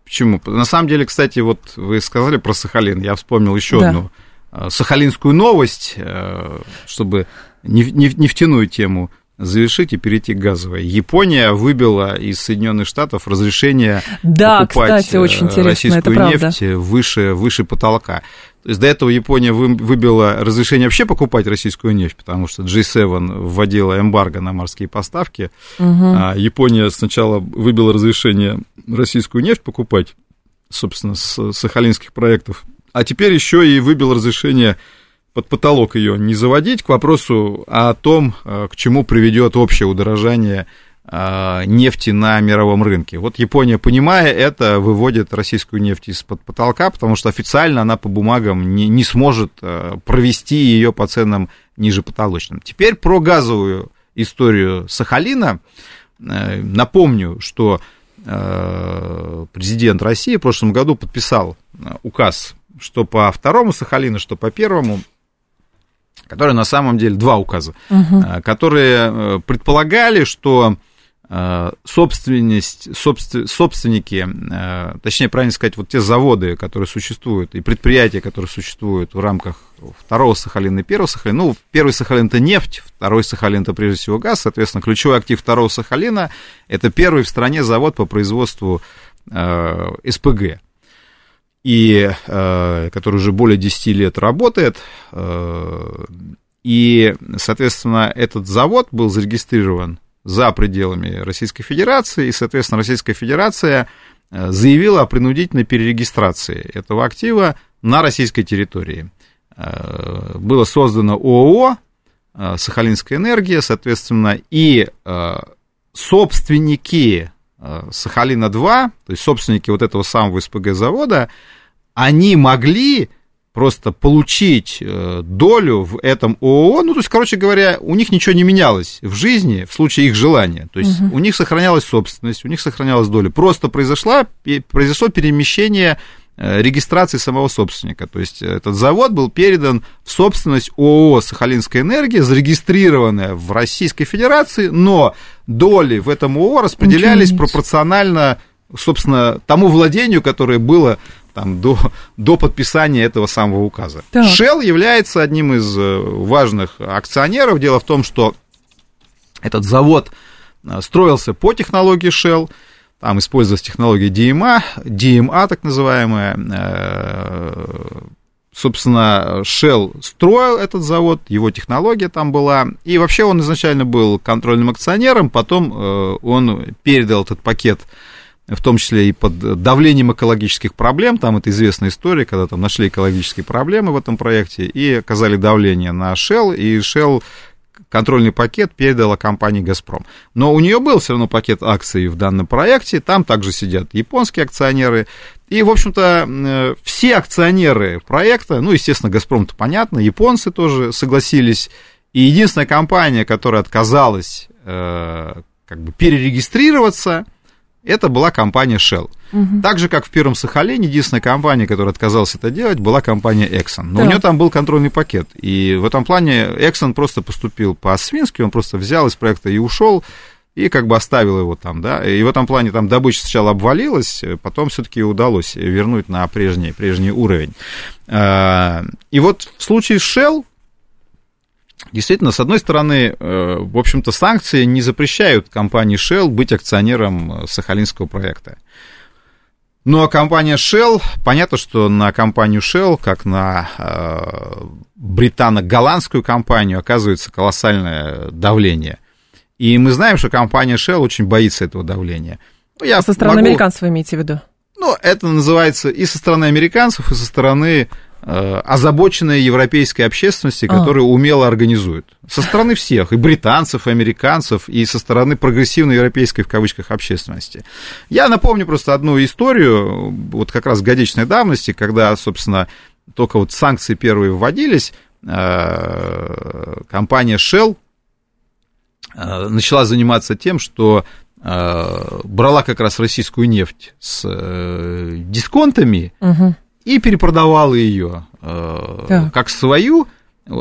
Почему? На самом деле, кстати, вот вы сказали про Сахалин, я вспомнил еще да. одну а, сахалинскую новость, э, чтобы нефтяную тему завершить и перейти к газовой. Япония выбила из Соединенных Штатов разрешение да, покупать кстати, очень э, российскую нефть выше, выше потолка. То есть до этого Япония выбила разрешение вообще покупать российскую нефть, потому что G7 вводила эмбарго на морские поставки. Угу. А Япония сначала выбила разрешение российскую нефть покупать, собственно, с сахалинских проектов, а теперь еще и выбил разрешение под потолок ее не заводить, к вопросу о том, э, к чему приведет общее удорожание э, нефти на мировом рынке. Вот Япония, понимая это, выводит российскую нефть из-под потолка, потому что официально она по бумагам не, не сможет э, провести ее по ценам ниже потолочным. Теперь про газовую историю Сахалина. Напомню, что президент России в прошлом году подписал указ, что по второму Сахалину, что по первому которые на самом деле два указа, угу. которые э, предполагали, что э, собственность, собствен, собственники, точнее, правильно сказать, вот те заводы, которые существуют, и предприятия, которые существуют в рамках второго Сахалина и первого Сахалина, ну, первый Сахалин это нефть, второй Сахалин это прежде всего газ, соответственно, ключевой актив второго Сахалина это первый в стране завод по производству СПГ и э, который уже более 10 лет работает. Э, и, соответственно, этот завод был зарегистрирован за пределами Российской Федерации, и, соответственно, Российская Федерация э, заявила о принудительной перерегистрации этого актива на российской территории. Э, было создано ООО э, «Сахалинская энергия», соответственно, и собственники Сахалина-2, то есть собственники вот этого самого СПГ-завода, они могли просто получить э, долю в этом ООО, ну, то есть, короче говоря, у них ничего не менялось в жизни в случае их желания, то есть угу. у них сохранялась собственность, у них сохранялась доля, просто произошло, произошло перемещение э, регистрации самого собственника. То есть этот завод был передан в собственность ООО «Сахалинская энергия», зарегистрированная в Российской Федерации, но доли в этом ООО распределялись пропорционально, собственно, тому владению, которое было там, до, до подписания этого самого указа. Так. Shell является одним из э, важных акционеров. Дело в том, что этот завод э, строился по технологии Shell, там использовалась технология DMA, DMA так называемая. Э, собственно, Shell строил этот завод, его технология там была, и вообще он изначально был контрольным акционером, потом он передал этот пакет в том числе и под давлением экологических проблем, там это известная история, когда там нашли экологические проблемы в этом проекте и оказали давление на Shell, и Shell контрольный пакет передала компании «Газпром». Но у нее был все равно пакет акций в данном проекте, там также сидят японские акционеры, и, в общем-то, э, все акционеры проекта, ну, естественно, «Газпром»-то понятно, японцы тоже согласились, и единственная компания, которая отказалась э, как бы перерегистрироваться – это была компания Shell. Угу. Так же, как в первом Сахалине, единственная компания, которая отказалась это делать, была компания Exxon. Но да. у нее там был контрольный пакет. И в этом плане Exxon просто поступил по-свински, он просто взял из проекта и ушел, и как бы оставил его там, да. И в этом плане там добыча сначала обвалилась, потом все-таки удалось вернуть на прежний, прежний уровень. А, и вот в случае с Shell, Действительно, с одной стороны, э, в общем-то, санкции не запрещают компании Shell быть акционером э, Сахалинского проекта. Ну а компания Shell, понятно, что на компанию Shell, как на э, британо-голландскую компанию, оказывается колоссальное давление. И мы знаем, что компания Shell очень боится этого давления. Ну, я со стороны могу... американцев вы имеете в виду? Ну, это называется и со стороны американцев, и со стороны Э, озабоченной европейской общественности, а. которая а. умело организует. Со стороны всех, и британцев, и американцев, и со стороны прогрессивной европейской, в кавычках, общественности. Я напомню просто одну историю, вот как раз годичной давности, когда, собственно, только вот санкции первые вводились, э, компания Shell э, начала заниматься тем, что брала как раз российскую нефть с дисконтами, угу и перепродавала ее э, как свою.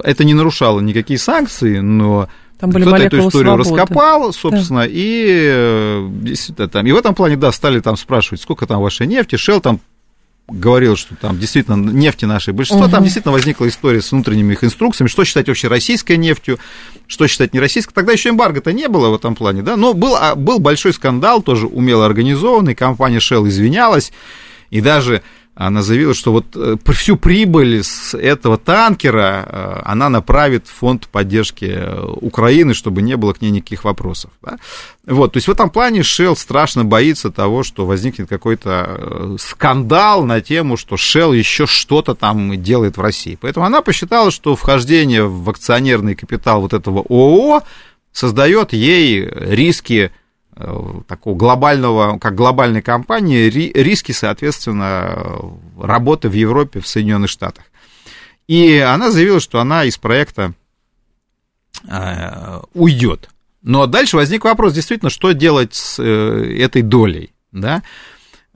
Это не нарушало никакие санкции, но там были кто-то эту историю свободы. раскопал, собственно, да. и, э, там, и в этом плане, да, стали там спрашивать, сколько там вашей нефти, Shell там говорил, что там действительно нефти нашей большинство, угу. там действительно возникла история с внутренними их инструкциями, что считать вообще российской нефтью, что считать не российской. Тогда еще эмбарго-то не было в этом плане, да, но был, а, был большой скандал, тоже умело организованный, компания Shell извинялась, и даже она заявила, что вот э, всю прибыль с этого танкера э, она направит в фонд поддержки э, Украины, чтобы не было к ней никаких вопросов. Да? Вот, то есть в этом плане Shell страшно боится того, что возникнет какой-то скандал на тему, что Shell еще что-то там делает в России. Поэтому она посчитала, что вхождение в акционерный капитал вот этого ООО создает ей риски такого глобального, как глобальной компании, риски, соответственно, работы в Европе, в Соединенных Штатах. И она заявила, что она из проекта э, уйдет. Но дальше возник вопрос, действительно, что делать с э, этой долей, да?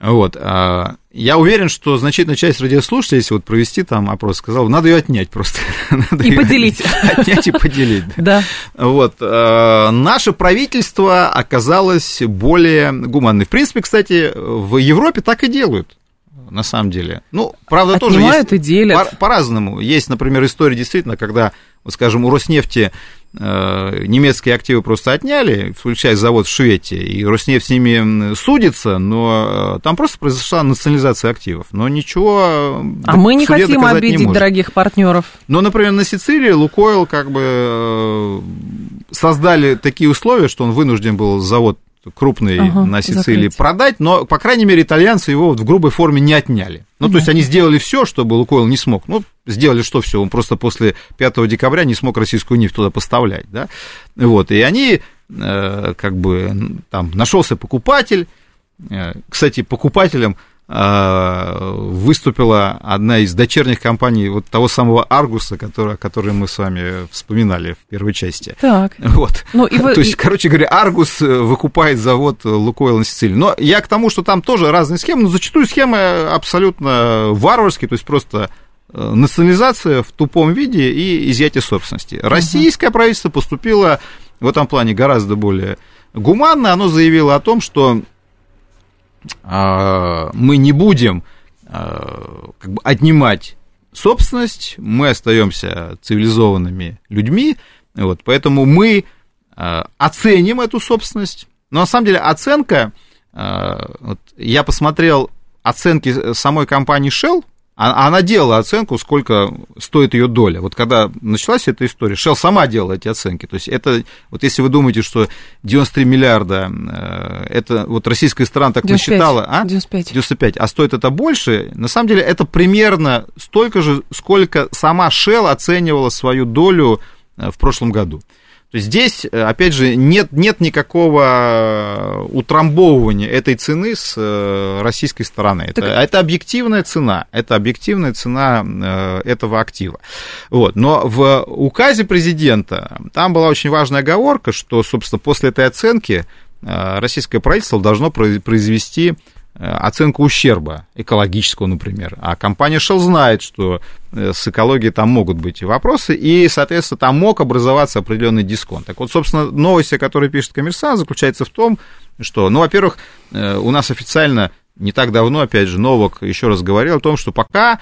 Вот. А, я уверен, что значительная часть радиослушателей, если вот провести там опрос, сказал, надо ее отнять просто. надо и поделить. Отнять и поделить. Да. Вот. А, наше правительство оказалось более гуманным. В принципе, кстати, в Европе так и делают на самом деле. Ну, правда, Отнимают тоже есть и делят. По-разному. есть, например, история действительно, когда, вот, скажем, у Роснефти Э, немецкие активы просто отняли, включая завод в Швеции, и Роснефть с ними судится, но э, там просто произошла национализация активов. Но ничего... А мы не хотим обидеть не дорогих партнеров. Но, например, на Сицилии Лукойл как бы э, создали такие условия, что он вынужден был завод крупный ага, на Сицилии закрыть. продать, но, по крайней мере, итальянцы его вот в грубой форме не отняли. Ну, угу. то есть они сделали все, чтобы Лукойл не смог. Ну, сделали что все, он просто после 5 декабря не смог российскую нефть туда поставлять, да. Вот, и они, э, как бы, там, нашелся покупатель, э, кстати, покупателем выступила одна из дочерних компаний вот того самого Аргуса, который, который мы с вами вспоминали в первой части. Так. Вот. Ну, и вы... То есть, короче говоря, Аргус э, выкупает завод Лукойл на Сицилии. Но я к тому, что там тоже разные схемы, но зачастую схемы абсолютно варварские, то есть просто э, национализация в тупом виде и изъятие собственности. Российское uh-huh. правительство поступило в этом плане гораздо более гуманно. Оно заявило о том, что а, мы не будем а, как бы отнимать собственность, мы остаемся цивилизованными людьми, вот, поэтому мы а, оценим эту собственность. Но на самом деле оценка, вот, я посмотрел оценки самой компании Shell, а, она делала оценку, сколько стоит ее доля. Вот когда началась эта история, Shell сама делала эти оценки. То есть это, вот если вы думаете, что 93 миллиарда, э, это вот российская страна так 95, насчитала, а? 95. 95, а стоит это больше, на самом деле это примерно столько же, сколько сама Shell оценивала свою долю э, в прошлом году. То есть здесь, э, опять же, нет, нет никакого э, утрамбовывания этой цены с э, российской стороны. Это, так... это объективная цена, это объективная цена этого актива. Вот. Но в указе президента там была очень важная оговорка, что, собственно, после этой оценки российское правительство должно произвести оценку ущерба экологического, например. А компания Shell знает, что с экологией там могут быть вопросы, и, соответственно, там мог образоваться определенный дисконт. Так вот, собственно, новость, о которой пишет коммерсант, заключается в том, что, ну, во-первых, у нас официально не так давно, опять же, Новак еще раз говорил о том, что пока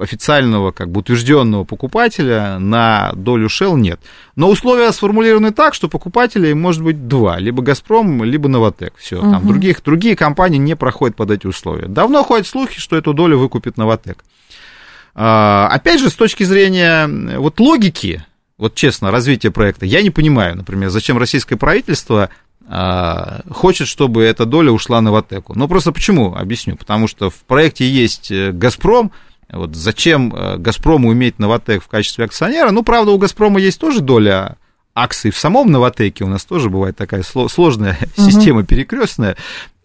официального, как бы утвержденного покупателя на долю Shell нет. Но условия сформулированы так, что покупателей может быть два, либо Газпром, либо Новотек. Все, угу. там других, другие компании не проходят под эти условия. Давно ходят слухи, что эту долю выкупит Новотек. А, опять же, с точки зрения вот логики, вот честно, развития проекта, я не понимаю, например, зачем российское правительство а, хочет, чтобы эта доля ушла на Ватеку. Ну, просто почему? Объясню. Потому что в проекте есть э, «Газпром», вот зачем э, «Газпрому» иметь «Новотек» в качестве акционера? Ну, правда, у «Газпрома» есть тоже доля акций в самом «Новотеке», у нас тоже бывает такая сложная угу. система перекрестная,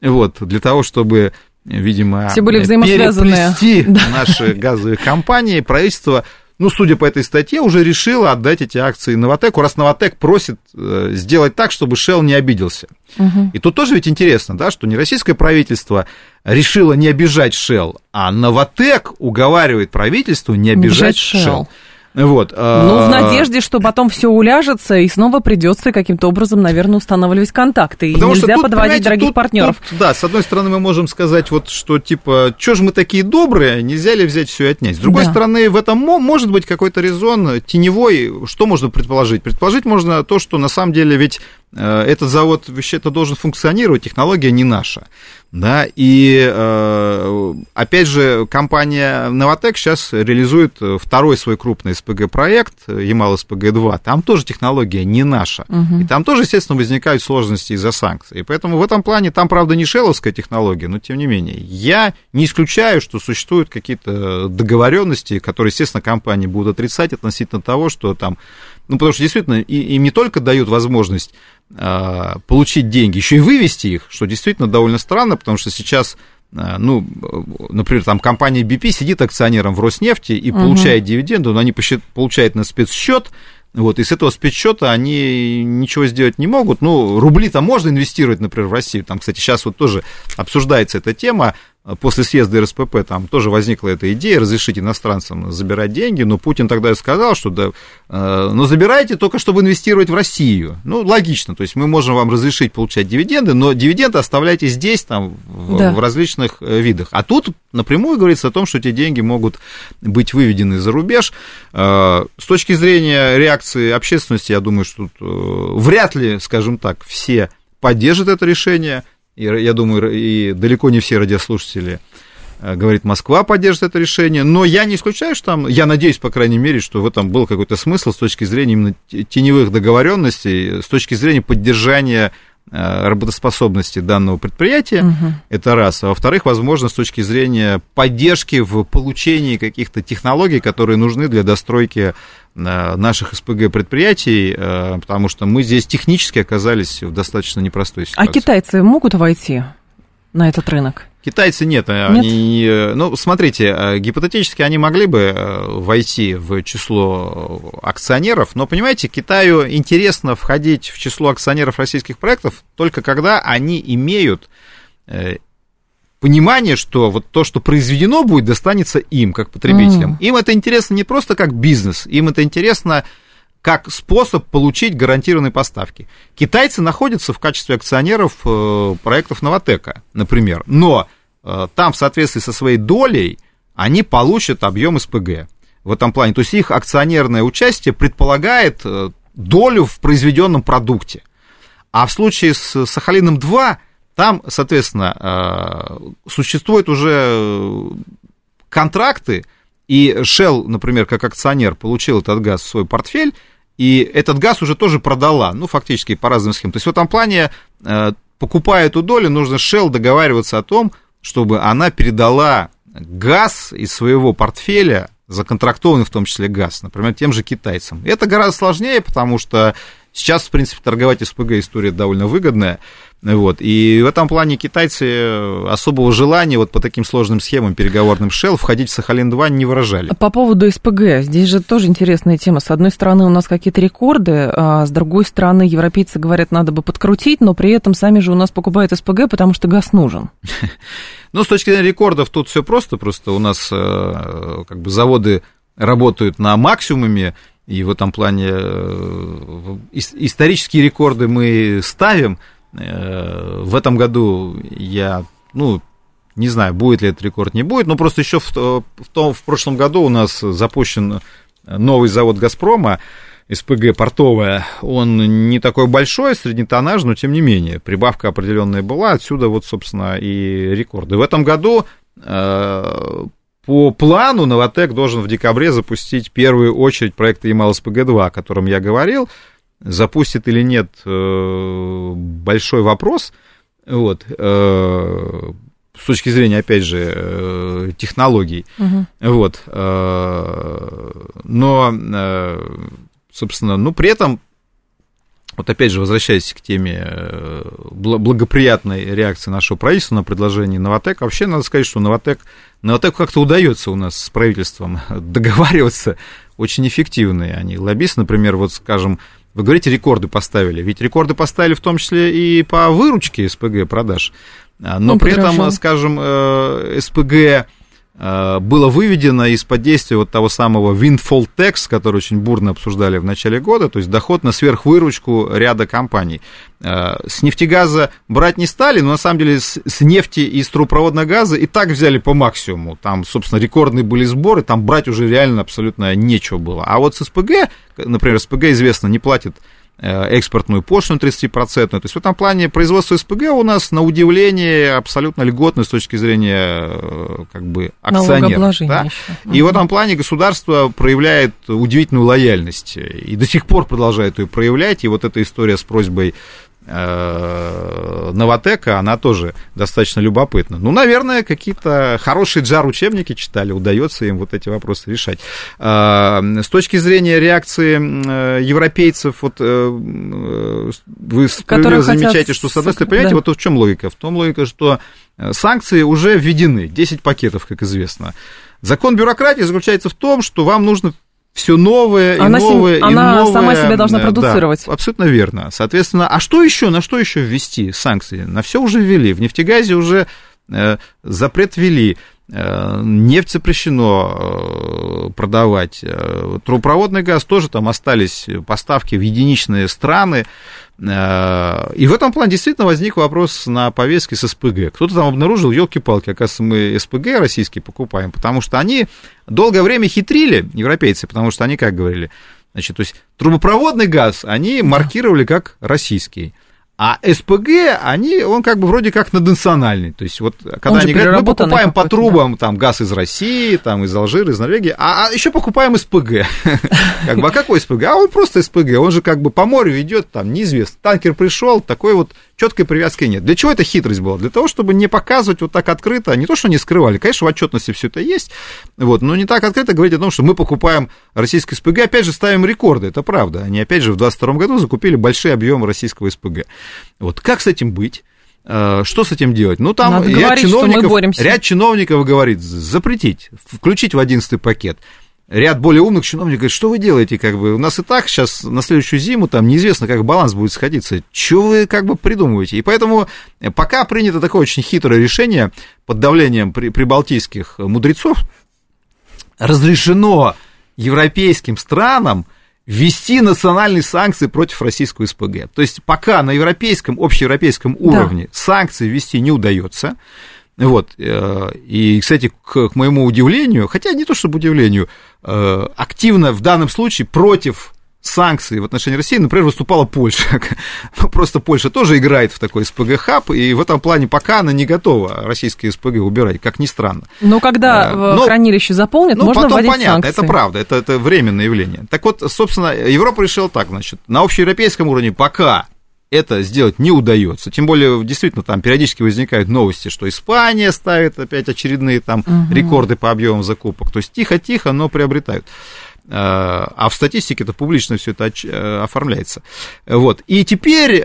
вот, для того, чтобы видимо, Все были взаимосвязанные. переплести да. наши газовые компании, правительство ну, судя по этой статье, уже решила отдать эти акции Новотеку, раз Новотек просит э, сделать так, чтобы Shell не обиделся. Угу. И тут тоже ведь интересно, да, что не российское правительство решило не обижать Shell, а Новотек уговаривает правительство не обижать Shell. Shell. Вот. Ну, в а, надежде, что потом все уляжется, и снова придется каким-то образом, наверное, устанавливать контакты. И Потому нельзя тут, подводить дорогих тут, партнеров. Тут, да, с одной стороны, мы можем сказать, вот, что типа, что же мы такие добрые, нельзя ли взять все и отнять? С другой да. стороны, в этом может быть какой-то резон теневой. Что можно предположить? Предположить можно то, что на самом деле ведь Э, этот завод вообще-то должен функционировать, технология не наша. Да, и э, опять же, компания Новотек сейчас реализует второй свой крупный СПГ-проект, Ямал-СПГ-2. Там тоже технология не наша. Угу. И там тоже, естественно, возникают сложности из-за санкций. И поэтому в этом плане, там, правда, не шеловская технология, но тем не менее. Я не исключаю, что существуют какие-то договоренности, которые, естественно, компании будут отрицать относительно того, что там ну, потому что действительно им не только дают возможность а, получить деньги, еще и вывести их, что действительно довольно странно, потому что сейчас а, ну, например, там компания BP сидит акционером в Роснефти и угу. получает дивиденды, но они получают на спецсчет, вот, и с этого спецсчета они ничего сделать не могут. Ну, рубли-то можно инвестировать, например, в Россию. Там, кстати, сейчас вот тоже обсуждается эта тема после съезда РСПП там тоже возникла эта идея разрешить иностранцам забирать деньги, но Путин тогда и сказал, что да, э, но забирайте только, чтобы инвестировать в Россию. Ну, логично, то есть мы можем вам разрешить получать дивиденды, но дивиденды оставляйте здесь, там, в, да. в различных э, видах. А тут напрямую говорится о том, что эти деньги могут быть выведены за рубеж. Э, с точки зрения реакции общественности, я думаю, что тут вряд ли, скажем так, все поддержат это решение – и я думаю, и далеко не все радиослушатели э, говорит, Москва поддержит это решение, но я не исключаю, что там, я надеюсь, по крайней мере, что в этом был какой-то смысл с точки зрения именно теневых договоренностей, с точки зрения поддержания работоспособности данного предприятия, угу. это раз. А во-вторых, возможно, с точки зрения поддержки в получении каких-то технологий, которые нужны для достройки э, наших СПГ предприятий, э, потому что мы здесь технически оказались в достаточно непростой а ситуации. А китайцы могут войти на этот рынок? Китайцы нет, нет? они, ну, смотрите, э, гипотетически они могли бы э, войти в число акционеров, но, понимаете, Китаю интересно входить в число акционеров российских проектов только когда они имеют э, понимание, что вот то, что произведено будет, достанется им, как потребителям. Mm. Им это интересно не просто как бизнес, им это интересно как способ получить гарантированные поставки. Китайцы находятся в качестве акционеров э, проектов Новотека, например, но э, там в соответствии со своей долей они получат объем СПГ в этом плане. То есть их акционерное участие предполагает э, долю в произведенном продукте. А в случае с Сахалином-2 там, соответственно, существуют уже контракты, и Shell, например, как акционер получил этот газ в свой портфель, и этот газ уже тоже продала, ну, фактически по разным схемам. То есть в этом плане, э, покупая эту долю, нужно Shell договариваться о том, чтобы она передала газ из своего портфеля, законтрактованный в том числе газ, например, тем же китайцам. Это гораздо сложнее, потому что Сейчас, в принципе, торговать СПГ история довольно выгодная. Вот. И в этом плане китайцы особого желания вот по таким сложным схемам переговорным Shell входить в Сахалин-2 не выражали. По поводу СПГ, здесь же тоже интересная тема. С одной стороны, у нас какие-то рекорды, а с другой стороны, европейцы говорят, надо бы подкрутить, но при этом сами же у нас покупают СПГ, потому что газ нужен. Ну, с точки зрения рекордов тут все просто, просто у нас э, как бы заводы работают на максимуме, и в этом плане э, исторические рекорды мы ставим. Э, в этом году я, ну, не знаю, будет ли этот рекорд, не будет, но просто еще в, в, том, в прошлом году у нас запущен новый завод «Газпрома», СПГ портовая, он не такой большой, среднетоннаж, но тем не менее, прибавка определенная была, отсюда вот, собственно, и рекорды. В этом году э, по плану Новотек должен в декабре запустить первую очередь проекта Ямал-СПГ-2, о котором я говорил. Запустит или нет, э, большой вопрос. Вот, э, с точки зрения, опять же, э, технологий. Угу. Вот, но собственно, ну, при этом, вот опять же, возвращаясь к теме э, благоприятной реакции нашего правительства на предложение Новотек, вообще надо сказать, что Новотек, Новотек как-то удается у нас с правительством договариваться, очень эффективные они. Лоббисты, например, вот, скажем, вы говорите, рекорды поставили. Ведь рекорды поставили в том числе и по выручке СПГ продаж. А, но ну, при этом, скажем, э, СПГ было выведено из-под действия вот того самого windfall tax, который очень бурно обсуждали в начале года, то есть доход на сверхвыручку ряда компаний. Э, с нефтегаза брать не стали, но на самом деле с, нефти и с трубопроводного газа и так взяли по максимуму. Там, собственно, рекордные были сборы, там брать уже реально абсолютно нечего было. А вот с СПГ, например, СПГ известно, не платит Э, экспортную пошлину 30%. То есть в этом плане производство СПГ у нас, на удивление, абсолютно льготное с точки зрения э, как бы акционеров. Да? И в этом плане государство проявляет удивительную лояльность и до сих пор продолжает ее проявлять. И вот эта история с просьбой Э, Новотека, она тоже достаточно любопытна. Ну, наверное, какие-то хорошие джар-учебники читали, удается им вот эти вопросы решать. Э, с точки зрения реакции э, европейцев, вот вы справедливо замечаете, хотят... что, с одной стороны, понимаете, да. вот в чем логика? В том логика, что санкции уже введены, 10 пакетов, как известно. Закон бюрократии заключается в том, что вам нужно все новое она и новое, сем... и она новое. сама себя должна продуцировать. Да, абсолютно верно. Соответственно, а что еще, на что еще ввести санкции? На все уже ввели. В нефтегазе уже э, запрет ввели. Э, нефть запрещено э, продавать. Трубопроводный газ тоже там остались поставки в единичные страны. Э, и в этом плане действительно возник вопрос на повестке с СПГ. Кто-то там обнаружил, елки-палки, оказывается, мы СПГ российские покупаем, потому что они долгое время хитрили, европейцы, потому что они как говорили, значит, то есть трубопроводный газ они маркировали как российский. А СПГ, они, он как бы вроде как наднациональный. То есть вот когда они говорят, мы покупаем по трубам да. там газ из России, там из Алжира, из Норвегии, а, а еще покупаем СПГ. Как бы, а какой СПГ? А он просто СПГ, он же как бы по морю идет, там неизвестно. Танкер пришел, такой вот четкой привязки нет. Для чего эта хитрость была? Для того, чтобы не показывать вот так открыто, не то, что не скрывали, конечно, в отчетности все это есть, вот, но не так открыто говорить о том, что мы покупаем российское СПГ, опять же, ставим рекорды, это правда. Они, опять же, в 2022 году закупили большие объемы российского СПГ. Вот, как с этим быть? Э, что с этим делать? Ну, там Надо ряд, говорить, чиновников, ряд чиновников говорит, запретить, включить в 11 пакет ряд более умных чиновников говорит, что вы делаете, как бы, у нас и так сейчас на следующую зиму там неизвестно, как баланс будет сходиться, что вы как бы придумываете, и поэтому пока принято такое очень хитрое решение под давлением при, прибалтийских мудрецов, разрешено европейским странам ввести национальные санкции против российского СПГ. То есть пока на европейском, общеевропейском уровне да. санкции ввести не удается, вот. Э, и, кстати, к, моему удивлению, хотя не то чтобы удивлению, э, активно в данном случае против санкций в отношении России, например, выступала Польша. Ну, просто Польша тоже играет в такой СПГ-хаб, и в этом плане пока она не готова российские СПГ убирать, как ни странно. Но когда а, Но, хранилище заполнит, ну, можно потом вводить понятно, санкции. это правда, это, это временное явление. Так вот, собственно, Европа решила так, значит, на общеевропейском уровне пока это сделать не удается. Тем более, действительно, там периодически возникают новости, что Испания ставит опять очередные там угу. рекорды по объемам закупок. То есть тихо-тихо, но приобретают. А в статистике это публично все это оформляется. Вот. И теперь,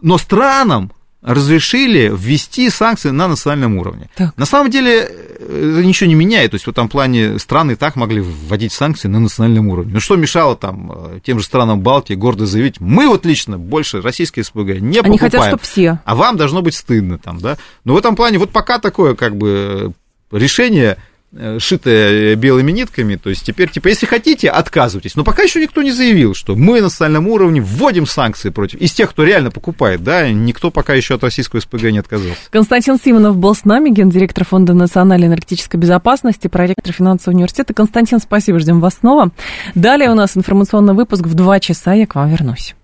но странам разрешили ввести санкции на национальном уровне. Так. На самом деле это ничего не меняет. То есть в этом плане страны и так могли вводить санкции на национальном уровне. Ну что мешало там э, тем же странам Балтии гордо заявить, мы вот лично больше российские СПГ не Они покупаем. хотят, чтобы все. А вам должно быть стыдно там, да. Но в этом плане вот пока такое как бы решение Э, шитая белыми нитками, то есть теперь, типа, если хотите, отказывайтесь. Но пока еще никто не заявил, что мы на социальном уровне вводим санкции против, из тех, кто реально покупает, да, никто пока еще от российского СПГ не отказался. Константин Симонов был с нами, гендиректор Фонда национальной энергетической безопасности, проректор финансового университета. Константин, спасибо, ждем вас снова. Далее у нас информационный выпуск в два часа, я к вам вернусь.